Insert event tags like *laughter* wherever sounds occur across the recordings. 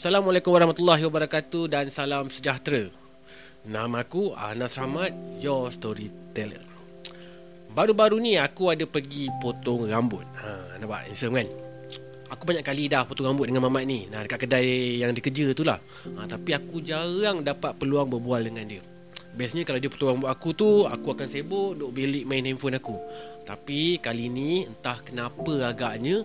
Assalamualaikum warahmatullahi wabarakatuh dan salam sejahtera. Nama aku Anas Rahmat, your storyteller. Baru-baru ni aku ada pergi potong rambut. Ha, nampak handsome kan? Aku banyak kali dah potong rambut dengan mamat ni. Nah, dekat kedai yang dia kerja tu lah. Ha, tapi aku jarang dapat peluang berbual dengan dia. Biasanya kalau dia potong rambut aku tu, aku akan sibuk duk bilik main handphone aku. Tapi kali ni entah kenapa agaknya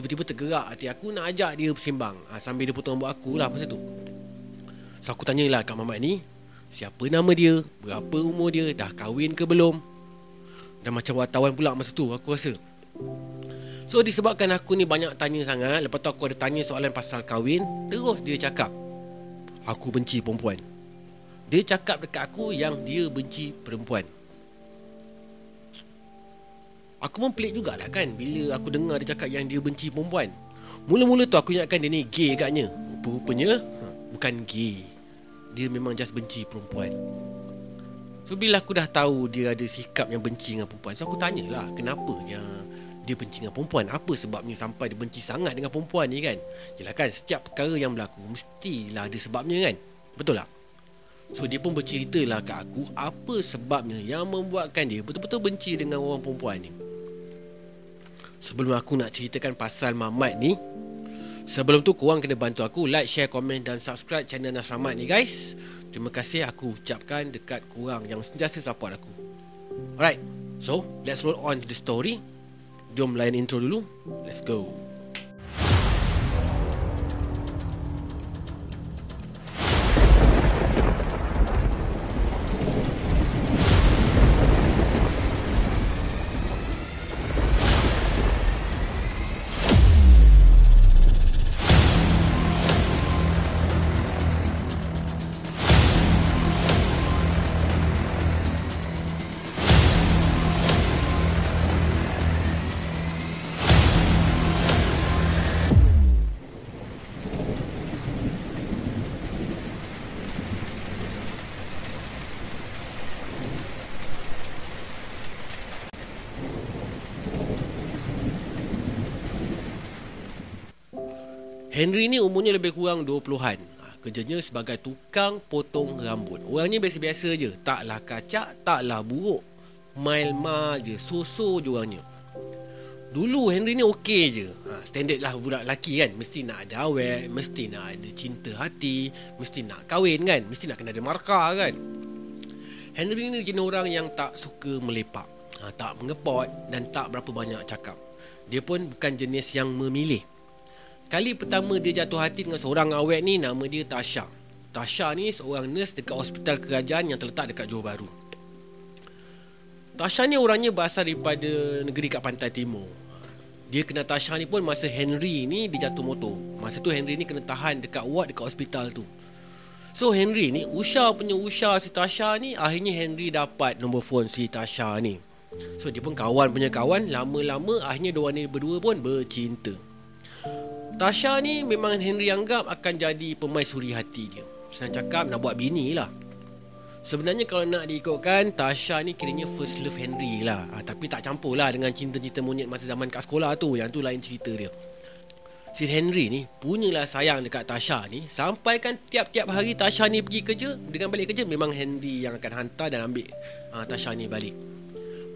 tiba-tiba tergerak hati aku nak ajak dia bersembang ha, sambil dia potong rambut aku lah masa tu. So aku tanyalah kat mamat ni, siapa nama dia, berapa umur dia, dah kahwin ke belum? Dan macam wartawan pula masa tu aku rasa. So disebabkan aku ni banyak tanya sangat, lepas tu aku ada tanya soalan pasal kahwin, terus dia cakap, aku benci perempuan. Dia cakap dekat aku yang dia benci perempuan. Aku pun pelik jugalah kan Bila aku dengar dia cakap yang dia benci perempuan. Mula-mula tu aku ingatkan dia ni gay agaknya. Rupa-rupanya ha, Bukan gay. Dia memang just benci perempuan. So bila aku dah tahu dia ada sikap yang benci dengan perempuan So aku tanyalah kenapa dia dia benci dengan perempuan? Apa sebabnya sampai dia benci sangat dengan perempuan ni kan? Yelah kan setiap perkara yang berlaku Mestilah ada sebabnya kan? Betul tak? So dia pun bercerita lah kat aku Apa sebabnya yang membuatkan dia betul-betul benci dengan orang perempuan ni Sebelum aku nak ceritakan pasal Mamat ni Sebelum tu korang kena bantu aku Like, share, komen dan subscribe channel Nas Rahmat ni guys. Terima kasih aku ucapkan dekat korang yang sentiasa support aku. Alright, so let's roll on to the story. Jom layan intro dulu. Let's go Henry ni umurnya lebih kurang 20-an. Ha, kerjanya sebagai tukang potong rambut. Orangnya biasa-biasa je. Taklah kacak, taklah buruk. Mail-mal je, so-so je orangnya. Dulu Henry ni okey je. Ha, standard lah budak lelaki kan. Mesti nak ada awet, mesti nak ada cinta hati, mesti nak kahwin kan, mesti nak kena ada markah kan. Henry ni jenis orang yang tak suka melepak. Ha, tak mengepot dan tak berapa banyak cakap. Dia pun bukan jenis yang memilih. Kali pertama dia jatuh hati dengan seorang awet ni nama dia Tasha. Tasha ni seorang nurse dekat hospital kerajaan yang terletak dekat Johor Bahru. Tasha ni orangnya berasal daripada negeri kat pantai timur. Dia kena Tasha ni pun masa Henry ni dia jatuh motor. Masa tu Henry ni kena tahan dekat ward dekat hospital tu. So Henry ni, Usha punya Usha si Tasha ni Akhirnya Henry dapat nombor phone si Tasha ni So dia pun kawan punya kawan Lama-lama akhirnya dua ni berdua pun bercinta Tasha ni memang Henry anggap akan jadi suri hati dia. Senang cakap nak buat bini lah. Sebenarnya kalau nak diikutkan Tasha ni kiranya first love Henry lah. Ha, Tapi tak campur lah dengan cinta-cinta monyet masa zaman kat sekolah tu. Yang tu lain cerita dia. Si Henry ni punyalah sayang dekat Tasha ni. Sampai kan tiap-tiap hari Tasha ni pergi kerja Dengan balik kerja memang Henry yang akan hantar dan ambil ha, Tasha ni balik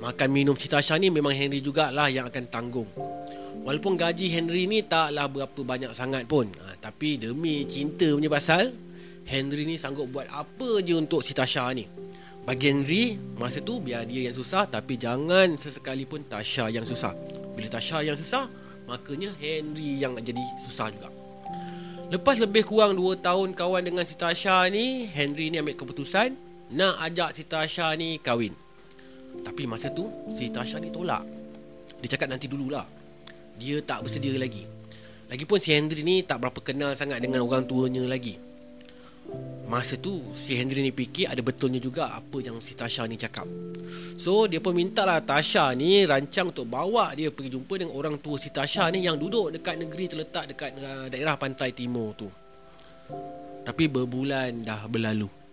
Makan minum si Tasha ni memang Henry jugalah yang akan tanggung. Walaupun gaji Henry ni taklah berapa banyak sangat pun. Ha, Tapi demi cinta punya pasal Henry ni sanggup buat apa je untuk si Tasha ni. Bagi Henry Masa tu biar dia yang susah Tapi jangan sesekali pun Tasha yang susah. Bila Tasha yang susah Makanya Henry yang jadi susah juga. Lepas lebih kurang 2 tahun kawan dengan si Tasha ni Henry ni ambil keputusan Nak ajak si Tasha ni kahwin Tapi masa tu si Tasha ni tolak. Dia cakap nanti dululah. Dia tak bersedia lagi. Lagipun si Henry ni tak berapa kenal sangat dengan orang tuanya lagi. Masa tu si Henry ni fikir ada betulnya juga apa yang si Tasha ni cakap. So dia pun minta lah Tasha ni rancang untuk bawa dia pergi jumpa dengan orang tua si Tasha ni Yang duduk dekat negeri terletak dekat uh, daerah pantai timur tu. Tapi berbulan dah berlalu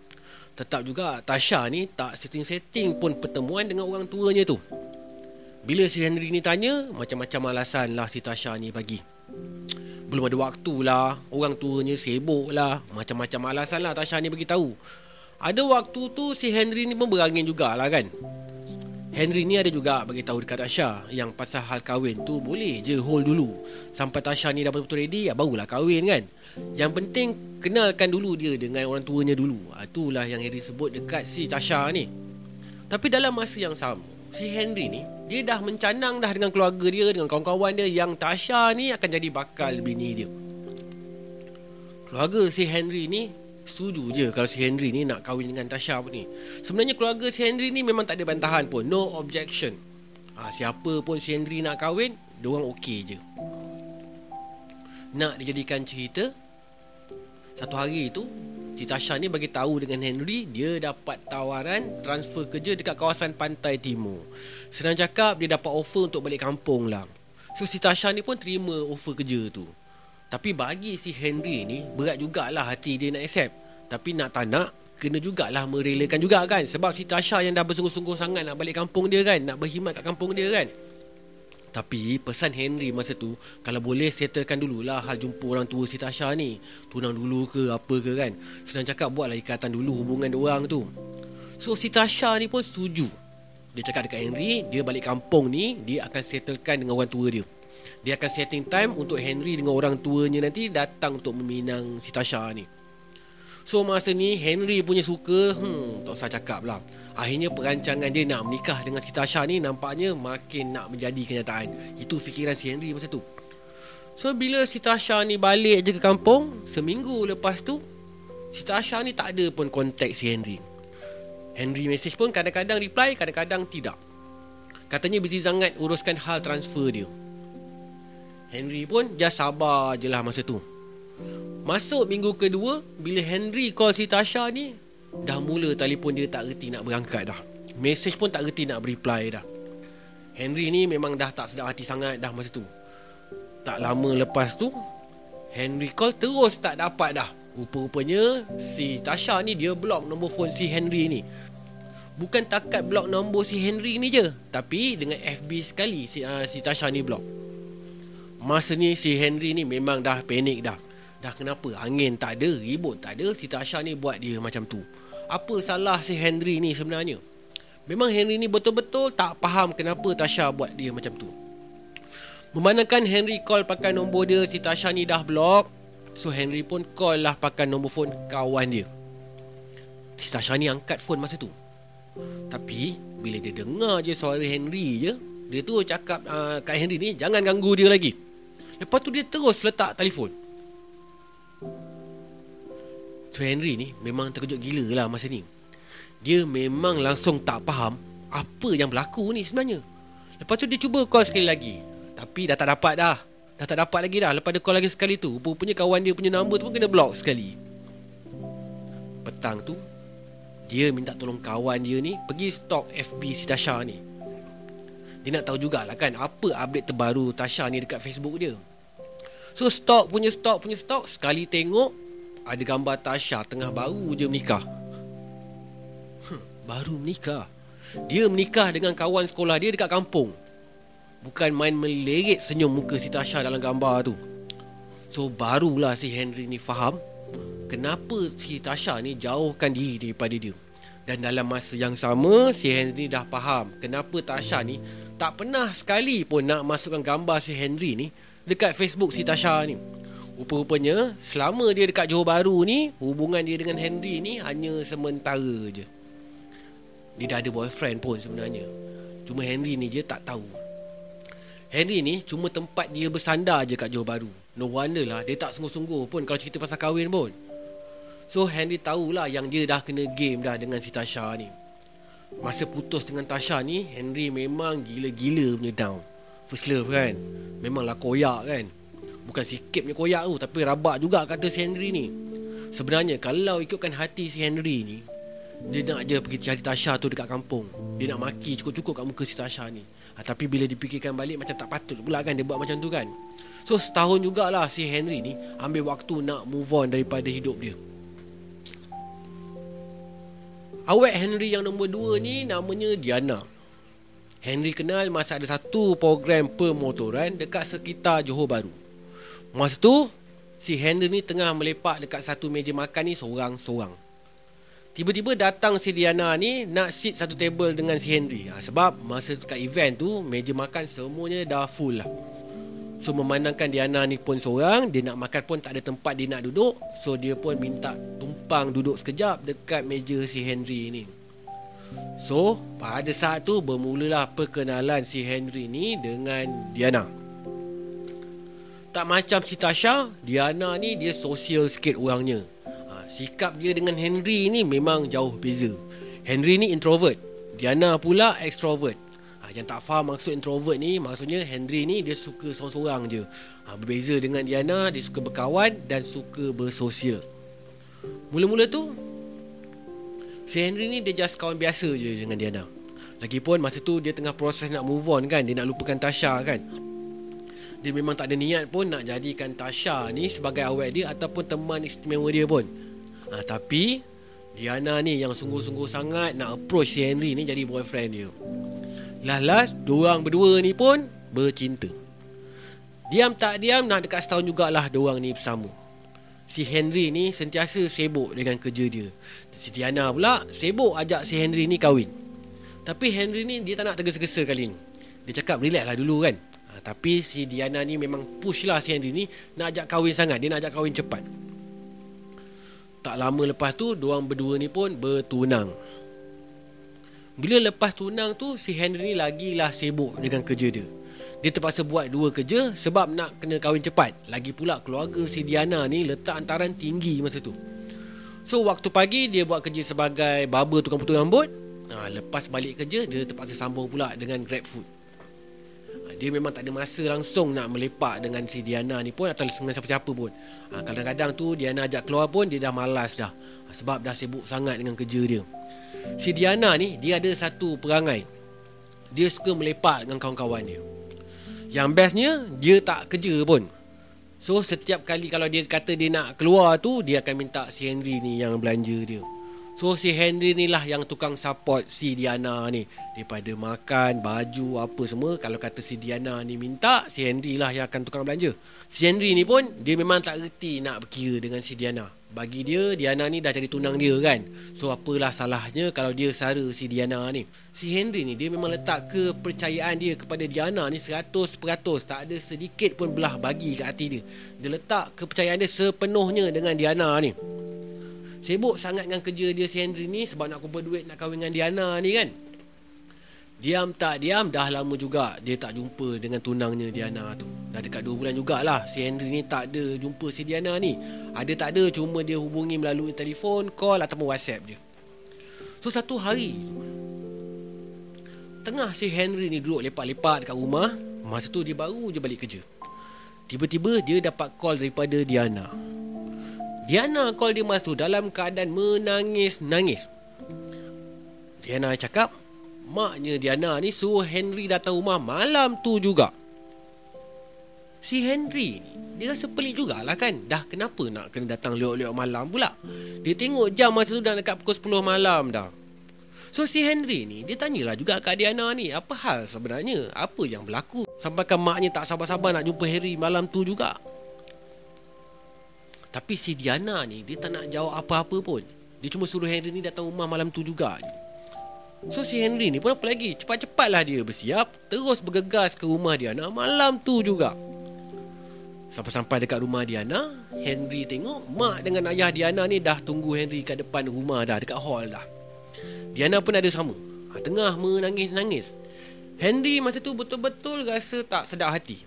Tetap juga Tasha ni tak setting-setting pun pertemuan dengan orang tuanya tu. Bila si Henry ni tanya Macam-macam alasan lah si Tasha ni bagi. Belum ada waktu lah Orang tuanya sibuk lah. Macam-macam alasan lah Tasha ni beritahu Ada waktu tu si Henry ni pun berangin jugalah kan Henry ni ada juga bagi tahu dekat Tasha yang pasal hal kahwin tu boleh je hold dulu sampai Tasha ni dah betul-betul ready ya barulah kahwin kan. Yang penting kenalkan dulu dia dengan orang tuanya dulu. Ha, itulah yang Henry sebut dekat si Tasha ni. Tapi dalam masa yang sama, si Henry ni dia dah mencanang dah dengan keluarga dia dengan kawan-kawan dia yang Tasha ni akan jadi bakal bini dia. Keluarga si Henry ni Setuju je kalau si Henry ni nak kahwin dengan Tasha pun ni. Sebenarnya keluarga si Henry ni memang tak ada bantahan pun. No objection. Ha, Siapa pun si Henry nak kahwin Diorang okey je. Nak dijadikan cerita Satu hari tu Si Tasha ni bagi tahu dengan Henry Dia dapat tawaran transfer kerja dekat kawasan pantai timur. Senang cakap dia dapat offer untuk balik kampung lah. So si Tasha ni pun terima offer kerja tu tapi bagi si Henry ni Berat jugalah hati dia nak accept. Tapi nak tak nak Kena jugalah merelakan juga kan. Sebab si Tasha yang dah bersungguh-sungguh sangat Nak balik kampung dia kan Nak berkhidmat kat kampung dia kan. Tapi pesan Henry masa tu Kalau boleh settlekan dululah Hal jumpa orang tua si Tasha ni. Tunang dulu ke apa ke kan. Senang cakap buatlah ikatan dulu hubungan orang tu. So si Tasha ni pun setuju. Dia cakap dekat Henry Dia balik kampung ni Dia akan settlekan dengan orang tua dia dia akan setting time untuk Henry dengan orang tuanya nanti datang untuk meminang si Tasha ni. So masa ni Henry punya suka, hmm, tak usah cakap lah. Akhirnya perancangan dia nak menikah dengan si Tasha ni nampaknya makin nak menjadi kenyataan. Itu fikiran si Henry masa tu. So bila si Tasha ni balik je ke kampung, seminggu lepas tu, si Tasha ni tak ada pun kontak si Henry. Henry message pun kadang-kadang reply, kadang-kadang tidak. Katanya busy sangat uruskan hal transfer dia. Henry pun just sabar je lah masa tu. Masuk minggu kedua Bila Henry call si Tasha ni Dah mula telefon dia tak reti nak berangkat dah. Message pun tak reti nak reply dah. Henry ni memang dah tak sedap hati sangat dah masa tu. Tak lama lepas tu Henry call terus tak dapat dah. Rupa-rupanya si Tasha ni dia block nombor phone si Henry ni. Bukan takat block nombor si Henry ni je Tapi dengan FB sekali si, uh, si Tasha ni block Masa ni si Henry ni memang dah panik dah. Dah kenapa? Angin tak ada Ribut tak ada Si Tasha ni buat dia macam tu. Apa salah si Henry ni sebenarnya? Memang Henry ni betul-betul tak faham Kenapa Tasha buat dia macam tu. Memandangkan Henry call pakai nombor dia Si Tasha ni dah block. So Henry pun call lah pakai nombor phone kawan dia. Si Tasha ni angkat phone masa tu. Tapi Bila dia dengar je suara Henry je Dia tu cakap uh, kat Henry ni Jangan ganggu dia lagi Lepas tu dia terus letak telefon. So Henry ni memang terkejut gila lah masa ni. Dia memang langsung tak faham Apa yang berlaku ni sebenarnya. Lepas tu dia cuba call sekali lagi. Tapi dah tak dapat dah. Dah tak dapat lagi dah. Lepas dia call lagi sekali tu Rupanya kawan dia punya number tu pun kena block sekali. Petang tu Dia minta tolong kawan dia ni Pergi stalk FB si Tasha ni. Dia nak tahu jugalah kan Apa update terbaru Tasha ni dekat Facebook dia So stok punya stok punya stok Sekali tengok Ada gambar Tasha Tengah baru je menikah. Baru menikah. Dia menikah dengan kawan sekolah dia Dekat kampung. Bukan main melirik senyum muka si Tasha Dalam gambar tu. So barulah si Henry ni faham Kenapa si Tasha ni Jauhkan diri daripada dia. Dan dalam masa yang sama Si Henry dah faham Kenapa Tasha ni Tak pernah sekali pun Nak masukkan gambar si Henry ni dekat Facebook si Tasha ni. Rupa-rupanya selama dia dekat Johor Bahru ni, hubungan dia dengan Henry ni hanya sementara je. Dia dah ada boyfriend pun sebenarnya. Cuma Henry ni je tak tahu. Henry ni cuma tempat dia bersandar je kat Johor Bahru. No wonder lah dia tak sungguh-sungguh pun kalau cerita pasal kahwin pun. So Henry tahulah yang dia dah kena game dah dengan si Tasha ni. Masa putus dengan Tasha ni, Henry memang gila-gila punya down. First love kan. Memanglah koyak kan. Bukan sikit punya koyak tu Tapi rabak juga kata si Henry ni. Sebenarnya kalau ikutkan hati si Henry ni Dia nak je pergi cari Tasha tu dekat kampung. Dia nak maki cukup-cukup kat muka si Tasha ni. Ha, Tapi bila dipikirkan balik macam tak patut pula kan Dia buat macam tu kan. So setahun jugalah si Henry ni Ambil waktu nak move on daripada hidup dia. Awet Henry yang nombor dua ni namanya Diana Henry kenal masa ada satu program pemotoran dekat sekitar Johor Bahru. Masa tu Si Henry ni tengah melepak dekat satu meja makan ni seorang-seorang. Tiba-tiba datang si Diana ni nak sit satu table dengan si Henry. Ha, Sebab masa dekat event tu meja makan semuanya dah full lah. So memandangkan Diana ni pun seorang Dia nak makan pun tak ada tempat dia nak duduk. So dia pun minta tumpang duduk sekejap dekat meja si Henry ni So pada saat tu bermulalah perkenalan si Henry ni dengan Diana Tak macam si Tasha Diana ni dia sosial sikit orangnya sikap dia dengan Henry ni memang jauh beza. Henry ni introvert. Diana pula extrovert. Ha, yang tak faham maksud introvert ni, maksudnya Henry ni dia suka seorang-seorang je. Ha, berbeza dengan Diana, dia suka berkawan dan suka bersosial. Mula-mula tu, si Henry ni dia just kawan biasa je dengan Diana. Lagipun masa tu dia tengah proses nak move on kan, dia nak lupakan Tasha kan. Dia memang tak ada niat pun nak jadikan Tasha ni sebagai awet dia ataupun teman istimewa dia pun ha, Tapi Diana ni yang sungguh-sungguh sangat Nak approach si Henry ni jadi boyfriend dia Last-last Diorang berdua ni pun Bercinta Diam tak diam Nak dekat setahun jugalah Diorang ni bersama Si Henry ni sentiasa sibuk dengan kerja dia. Si Diana pula Sibuk ajak si Henry ni kahwin. Tapi Henry ni dia tak nak tergesa-gesa kali ni. Dia cakap relax lah dulu kan. Ha, Tapi si Diana ni memang push lah si Henry ni Nak ajak kahwin sangat. Dia nak ajak kahwin cepat. Tak lama lepas tu Diorang berdua ni pun bertunang. Bila lepas tunang tu Si Henry ni lagilah sibuk dengan kerja dia Dia terpaksa buat dua kerja Sebab nak kena kahwin cepat Lagi pula keluarga si Diana ni Letak antaran tinggi masa tu So waktu pagi dia buat kerja sebagai Barber tukang potong rambut ha, Lepas balik kerja Dia terpaksa sambung pula dengan grab food dia memang tak ada masa langsung nak melepak dengan si Diana ni pun atau dengan siapa-siapa pun. Ha, kadang-kadang tu Diana ajak keluar pun dia dah malas dah. Ha, sebab dah sibuk sangat dengan kerja dia. Si Diana ni dia ada satu perangai. Dia suka melepak dengan kawan-kawan dia. Yang bestnya dia tak kerja pun. So setiap kali kalau dia kata dia nak keluar tu dia akan minta si Henry ni yang belanja dia. So si Henry ni lah yang tukang support si Diana ni Daripada makan, baju, apa semua Kalau kata si Diana ni minta Si Henry lah yang akan tukang belanja Si Henry ni pun dia memang tak reti nak berkira dengan si Diana Bagi dia, Diana ni dah jadi tunang dia kan. So apalah salahnya kalau dia sara si Diana ni. Si Henry ni dia memang letak kepercayaan dia kepada Diana ni 100% Tak ada sedikit pun belah bagi kat hati dia. Dia letak kepercayaan dia sepenuhnya dengan Diana ni. Sibuk sangat dengan kerja dia si Henry ni Sebab nak kumpul duit nak kahwin dengan Diana ni kan Diam tak diam Dah lama juga Dia tak jumpa dengan tunangnya Diana tu. Dah dekat 2 bulan jugalah Si Henry ni tak ada jumpa si Diana ni. Ada tak ada Cuma dia hubungi melalui telefon Call ataupun whatsapp je. So satu hari Tengah si Henry ni duduk lepak-lepak dekat rumah Masa tu dia baru je balik kerja. Tiba-tiba dia dapat call daripada Diana. Diana call dia masa tu dalam keadaan menangis-nangis. Diana cakap, maknya Diana ni suruh Henry datang rumah malam tu juga. Si Henry ni, dia rasa pelik jugalah kan. Dah kenapa nak kena datang lewat-lewat malam pula? Dia tengok jam masa tu dah dekat pukul 10 malam dah. So si Henry ni, dia tanyalah juga kat Diana ni, apa hal sebenarnya? Apa yang berlaku? Sampaikan maknya tak sabar-sabar nak jumpa Harry malam tu juga. Tapi si Diana ni Dia tak nak jawab apa-apa pun Dia cuma suruh Henry ni datang rumah malam tu juga So si Henry ni pun apa lagi? Cepat-cepatlah dia bersiap Terus bergegas ke rumah Diana Malam tu juga. Sampai-sampai dekat rumah Diana Henry tengok Mak dengan ayah Diana ni Dah tunggu Henry kat depan rumah dah Dekat hall dah. Diana pun ada sama. Ha, Tengah menangis-nangis. Henry masa tu betul-betul rasa tak sedap hati.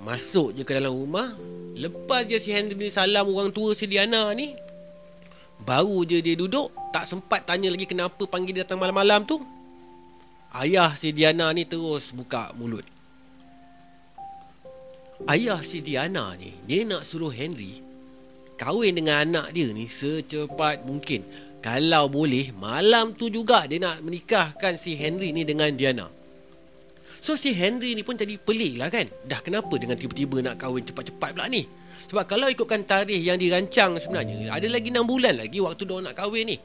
Masuk je ke dalam rumah Lepas je si Henry ni salam orang tua si Diana ni Baru je dia duduk Tak sempat tanya lagi kenapa panggil dia datang malam-malam tu. Ayah si Diana ni terus buka mulut. Ayah si Diana ni Dia nak suruh Henry Kahwin dengan anak dia ni secepat mungkin. Kalau boleh Malam tu juga dia nak menikahkan si Henry ni dengan Diana. So si Henry ni pun jadi pelik lah kan? Dah kenapa dengan tiba-tiba nak kahwin cepat-cepat pula ni Sebab kalau ikutkan tarikh yang dirancang sebenarnya Ada lagi 6 bulan lagi waktu dia nak kahwin ni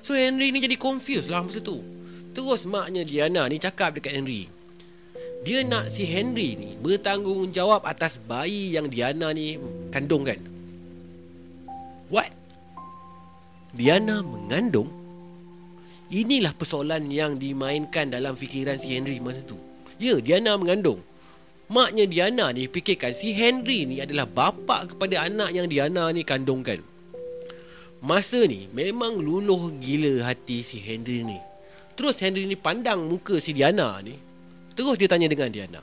So Henry ni jadi confused lah masa tu Terus maknya Diana ni cakap dekat Henry Dia nak si Henry ni bertanggungjawab atas bayi yang Diana ni kandungkan. What? Diana mengandung? Inilah persoalan yang dimainkan dalam fikiran si Henry masa tu. Ya, Diana mengandung. Maknya Diana ni fikirkan si Henry ni adalah bapa kepada anak yang Diana ni kandungkan. Masa ni memang luluh gila hati si Henry ni. Terus Henry ni pandang muka si Diana ni. Terus dia tanya dengan Diana.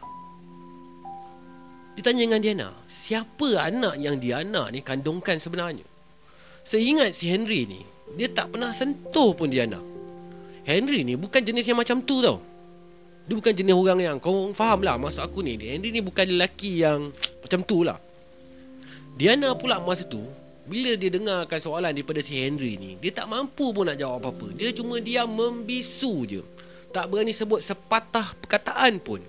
Dia tanya dengan Diana, siapa anak yang Diana ni kandungkan sebenarnya? Seingat si Henry ni, dia tak pernah sentuh pun Diana. Henry ni bukan jenis yang macam tu tau Dia bukan jenis orang yang Kau faham lah maksud aku ni. Henry ni bukan lelaki yang *tsk* Macam tu lah. Diana pula masa tu Bila dia dengarkan soalan daripada si Henry ni Dia tak mampu pun nak jawab apa-apa. Dia cuma dia membisu je. Tak berani sebut sepatah perkataan pun.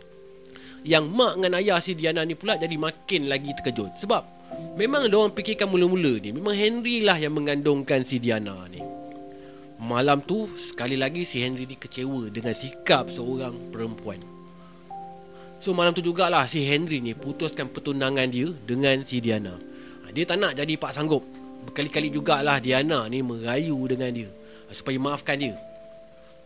Yang mak dengan ayah si Diana ni pula Jadi makin lagi terkejut. Sebab Memang orang fikirkan mula-mula ni. Memang Henry lah yang mengandungkan si Diana ni Malam tu sekali lagi si Henry ni kecewa dengan sikap seorang perempuan. So malam tu jugalah si Henry ni putuskan pertunangan dia dengan si Diana. Ha, dia tak nak jadi pak sanggup. Berkali-kali jugalah Diana ni merayu dengan dia ha, supaya maafkan dia.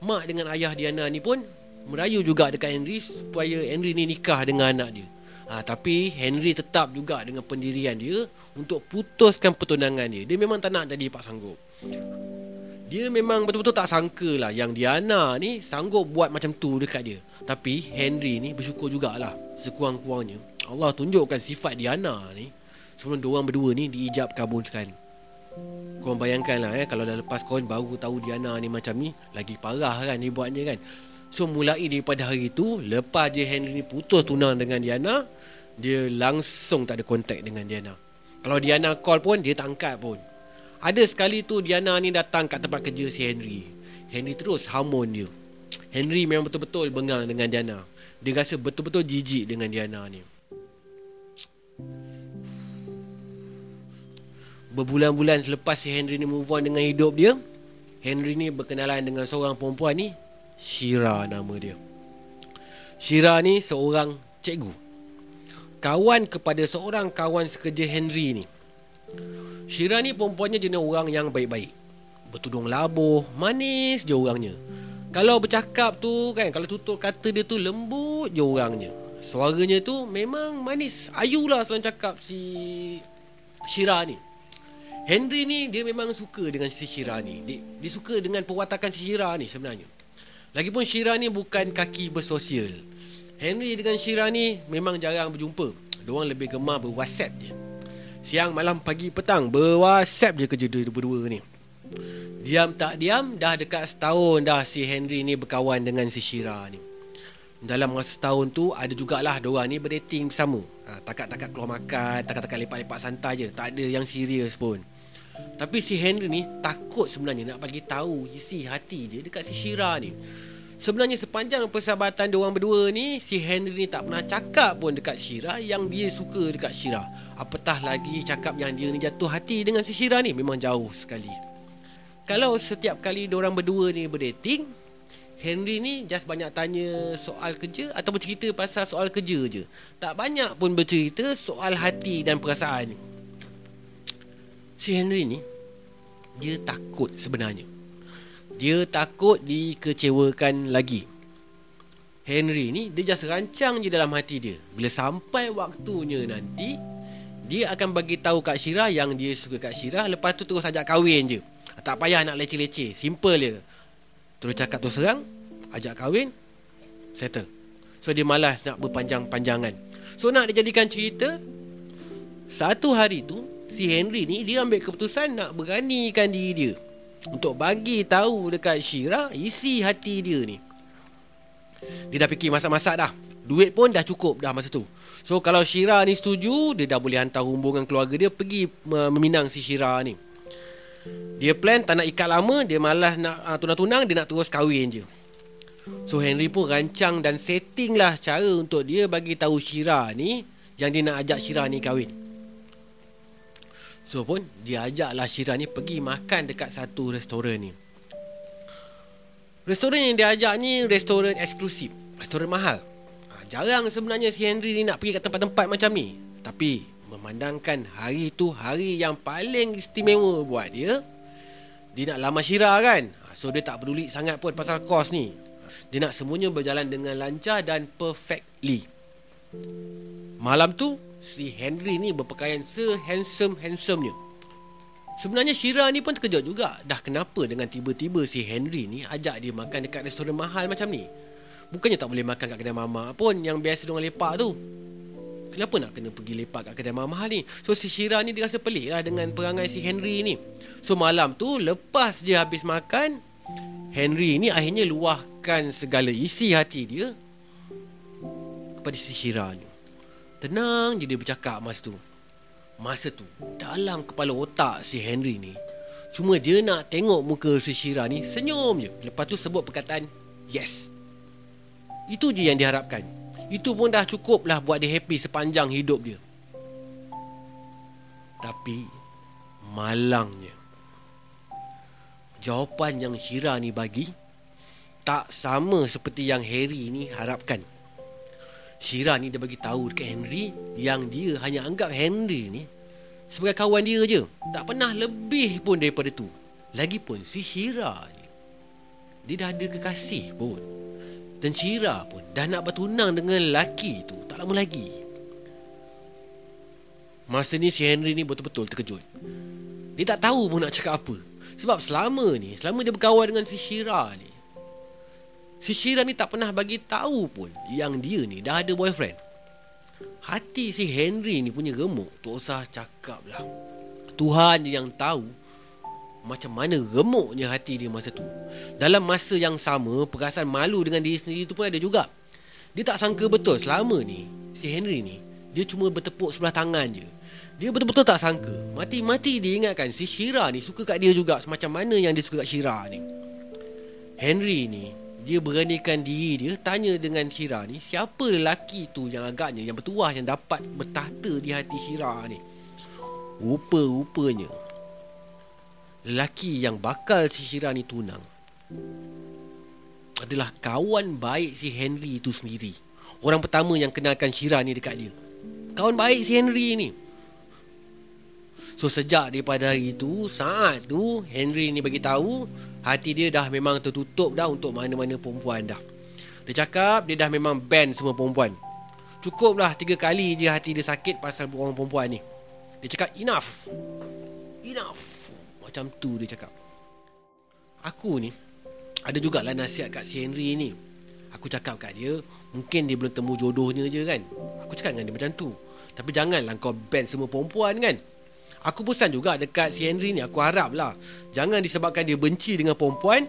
Mak dengan ayah Diana ni pun merayu juga dekat Henry supaya Henry ni nikah dengan anak dia. Ha, tapi Henry tetap juga dengan pendirian dia untuk putuskan pertunangan dia. Dia memang tak nak jadi pak sanggup. Dia memang betul-betul tak sangka lah Yang Diana ni sanggup buat macam tu dekat dia. Tapi Henry ni bersyukur jugalah Sekurang-kurangnya. Allah tunjukkan sifat Diana ni Sebelum diorang berdua ni diijab kabulkan. Kau bayangkan lah eh Kalau dah lepas kawan baru tahu Diana ni macam ni Lagi parah kan dia buatnya kan. So mulai daripada hari tu Lepas je Henry ni putus tunang dengan Diana Dia langsung tak ada kontak dengan Diana. Kalau Diana call pun dia tak angkat pun ada sekali tu Diana ni datang kat tempat kerja si Henry. Henry terus hamon dia. Henry memang betul-betul bengang dengan Diana. Dia rasa betul-betul jijik dengan Diana ni. Berbulan-bulan selepas si Henry ni move on dengan hidup dia, Henry ni berkenalan dengan seorang perempuan ni, Shira nama dia. Shira ni seorang cikgu. Kawan kepada seorang kawan sekerja Henry ni. Syira ni perempuannya jenis orang yang baik-baik. Bertudung labuh Manis je orangnya. Kalau bercakap tu kan Kalau tutur kata dia tu lembut je orangnya. Suaranya tu memang manis. Ayu lah selalu cakap si Syira ni. Henry ni dia memang suka dengan si Syira ni. Dia, dia suka dengan perwatakan si Syira ni sebenarnya. Lagipun Syira ni bukan kaki bersosial. Henry dengan Syira ni memang jarang berjumpa. Diorang lebih gemar berwhatsapp je Siang, malam, pagi, petang Berwhatsapp je kerja dia berdua ni. Diam tak diam Dah dekat setahun dah si Henry ni berkawan dengan si Shira ni. Dalam masa setahun tu Ada jugalah diorang ni berdating bersama. Ha, Takat-takat keluar makan Takat-takat lepak-lepak santai je. Tak ada yang serius pun. Tapi si Henry ni takut sebenarnya Nak bagi tahu isi hati dia dekat si Shira ni Sebenarnya sepanjang persahabatan dia orang berdua ni Si Henry ni tak pernah cakap pun dekat Syira Yang dia suka dekat Syira Apatah lagi cakap yang dia ni jatuh hati dengan si Syira ni? Memang jauh sekali. Kalau setiap kali dia orang berdua ni berdating Henry ni just banyak tanya soal kerja Atau bercerita pasal soal kerja je. Tak banyak pun bercerita soal hati dan perasaan. Si Henry ni Dia takut sebenarnya dia takut dikecewakan lagi. Henry ni dia just rancang je dalam hati dia. Bila sampai waktunya nanti Dia akan bagi tahu kat Syirah yang dia suka kat Syirah Lepas tu terus ajak kahwin je. Tak payah nak leceh-leceh Simple je. Terus cakap tu serang Ajak kahwin Settle. So dia malas nak berpanjang-panjangan. So nak dijadikan cerita Satu hari tu Si Henry ni dia ambil keputusan nak beranikan diri dia untuk bagi tahu dekat Syira isi hati dia ni. Dia dah fikir masak-masak dah. Duit pun dah cukup dah masa tu. So kalau Syira ni setuju, dia dah boleh hantar rombongan keluarga dia pergi meminang si Syira ni. Dia plan tak nak ikat lama, dia malas nak uh, tunang-tunang, dia nak terus kahwin je. So Henry pun rancang dan setting lah cara untuk dia bagi tahu Syira ni yang dia nak ajak Syira ni kahwin. So pun dia ajaklah Syira ni pergi makan dekat satu restoran ni. Restoran yang dia ajak ni restoran eksklusif, restoran mahal. Ha, jarang sebenarnya si Henry ni nak pergi ke tempat-tempat macam ni. Tapi memandangkan hari tu hari yang paling istimewa buat dia, dia nak lama Syira kan. Ha, so dia tak peduli sangat pun pasal kos ni. Dia nak semuanya berjalan dengan lancar dan perfectly. Malam tu, si Henry ni berpakaian se-handsome-handsomenya. Sebenarnya Syira ni pun terkejut juga. Dah kenapa dengan tiba-tiba si Henry ni ajak dia makan dekat restoran mahal macam ni? Bukannya tak boleh makan kat kedai mama pun yang biasa dengan lepak tu. Kenapa nak kena pergi lepak kat kedai mahal ni? So si Syira ni dia rasa pelik lah dengan perangai si Henry ni. So malam tu lepas dia habis makan, Henry ni akhirnya luahkan segala isi hati dia kepada si Syira ni. Tenang je dia bercakap masa tu. Masa tu Dalam kepala otak si Henry ni Cuma dia nak tengok muka si Shira ni Senyum je. Lepas tu sebut perkataan Yes. Itu je yang diharapkan. Itu pun dah cukup lah Buat dia happy sepanjang hidup dia. Tapi Malangnya Jawapan yang Shira ni bagi Tak sama seperti yang Harry ni harapkan Syira ni dia bagi tahu dekat Henry yang dia hanya anggap Henry ni sebagai kawan dia je. Tak pernah lebih pun daripada tu. Lagipun si Syira ni dia dah ada kekasih pun. Dan Syira pun dah nak bertunang dengan lelaki tu tak lama lagi. Masa ni si Henry ni betul-betul terkejut. Dia tak tahu pun nak cakap apa. Sebab selama ni, selama dia berkawan dengan si Syira ni, Si Syira ni tak pernah bagi tahu pun yang dia ni dah ada boyfriend. Hati si Henry ni punya remuk, tu usah cakap lah. Tuhan je yang tahu macam mana remuknya hati dia masa tu. Dalam masa yang sama, perasaan malu dengan diri sendiri tu pun ada juga. Dia tak sangka betul selama ni, si Henry ni, dia cuma bertepuk sebelah tangan je. Dia betul-betul tak sangka. Mati-mati dia ingatkan si Syira ni suka kat dia juga semacam mana yang dia suka kat Syira ni. Henry ni dia beranikan diri dia tanya dengan Syira ni siapa lelaki tu yang agaknya yang bertuah yang dapat bertahta di hati Syira ni? Rupa-rupanya lelaki yang bakal si Syira ni tunang adalah kawan baik si Henry itu sendiri. Orang pertama yang kenalkan Syira ni dekat dia. Kawan baik si Henry ni So sejak daripada hari itu Saat tu Henry ni bagi tahu Hati dia dah memang tertutup dah Untuk mana-mana perempuan dah. Dia cakap Dia dah memang ban semua perempuan. Cukuplah tiga kali je hati dia sakit Pasal orang perempuan ni. Dia cakap enough. Enough. Macam tu dia cakap. Aku ni Ada jugalah nasihat kat si Henry ni. Aku cakap kat dia Mungkin dia belum temu jodohnya je kan. Aku cakap dengan dia macam tu. Tapi janganlah kau ban semua perempuan kan Aku pesan juga dekat si Henry ni Aku harap lah. Jangan disebabkan dia benci dengan perempuan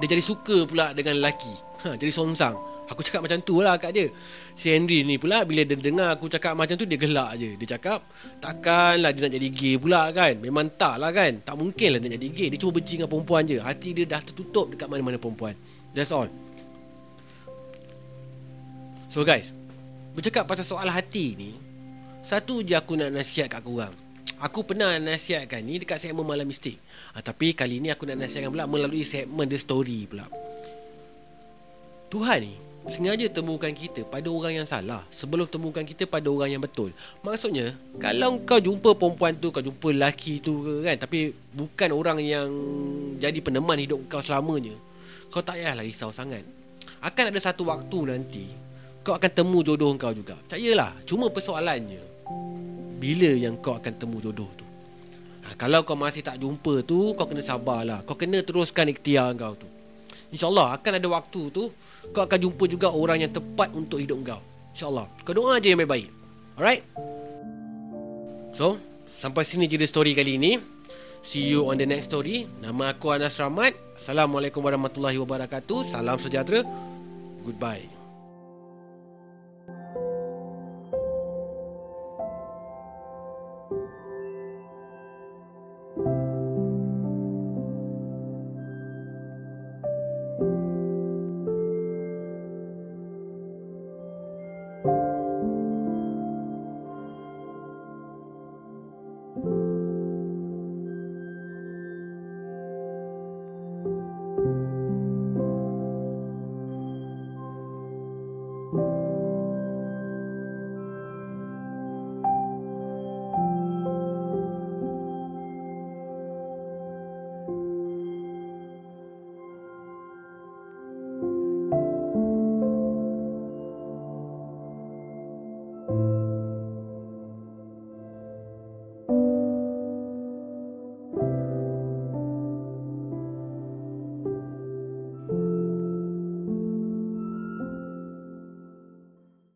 Dia jadi suka pula dengan lelaki. Ha, Jadi songsang Aku cakap macam tu lah kat dia. Si Henry ni pula Bila dia dengar aku cakap macam tu Dia gelak je. Dia cakap Takkanlah dia nak jadi gay pula kan? Memang tak lah kan? Tak mungkin lah dia nak jadi gay. Dia cuma benci dengan perempuan je. Hati dia dah tertutup Dekat mana-mana perempuan. That's all. So guys Bercakap pasal soal hati ni Satu je aku nak nasihat kat korang Aku pernah nasihatkan ni dekat segmen Malam Mistik. Ha, tapi kali ni aku nak nasihatkan pula melalui segmen The Story pula. Tuhan ni sengaja temukan kita pada orang yang salah sebelum temukan kita pada orang yang betul. Maksudnya, kalau kau jumpa perempuan tu, kau jumpa lelaki tu kan, tapi bukan orang yang jadi peneman hidup kau selamanya, kau tak payahlah risau sangat. Akan ada satu waktu nanti, kau akan temu jodoh kau juga. Percayalah, cuma persoalannya, bila yang kau akan temu jodoh tu. Ha, kalau kau masih tak jumpa tu, kau kena sabarlah. Kau kena teruskan ikhtiar kau tu. InsyaAllah akan ada waktu tu, kau akan jumpa juga orang yang tepat untuk hidup kau. InsyaAllah. Kau doa je yang baik-baik. Alright? So, sampai sini je story kali ini. See you on the next story. Nama aku Anas Rahmat. Assalamualaikum warahmatullahi wabarakatuh. Salam sejahtera. Goodbye.